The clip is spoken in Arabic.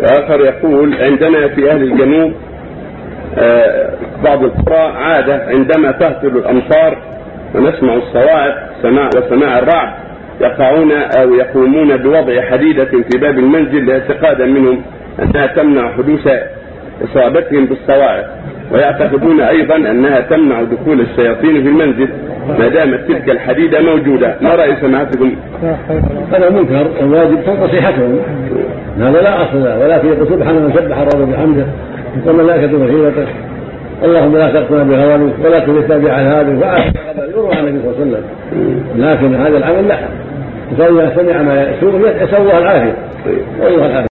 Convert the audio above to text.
وآخر يقول عندنا في أهل الجنوب آه، بعض القرى عادة عندما تهطل الأمطار ونسمع الصواعق سماع وسماع الرعد يقعون أو يقومون بوضع حديدة في باب المنزل اعتقادا منهم أنها تمنع حدوث إصابتهم بالصواعق. ويعتقدون أيضا أنها تمنع دخول الشياطين في المنزل ما دامت تلك الحديدة موجودة. ما رأي سماحتكم؟ هذا منكر الواجب نصيحتهم هذا لا أصل له ولكن يقول سبحان من سبح الرب بحمده. والملائكه وحيلته اللهم لا تقتنا بهوانك ولا تمسنا بعذابك فاعلم يروى عن النبي صلى الله عليه وسلم. لكن هذا العمل لا. فإذا سمع ما يسوء يسوها العافية. والله العافية.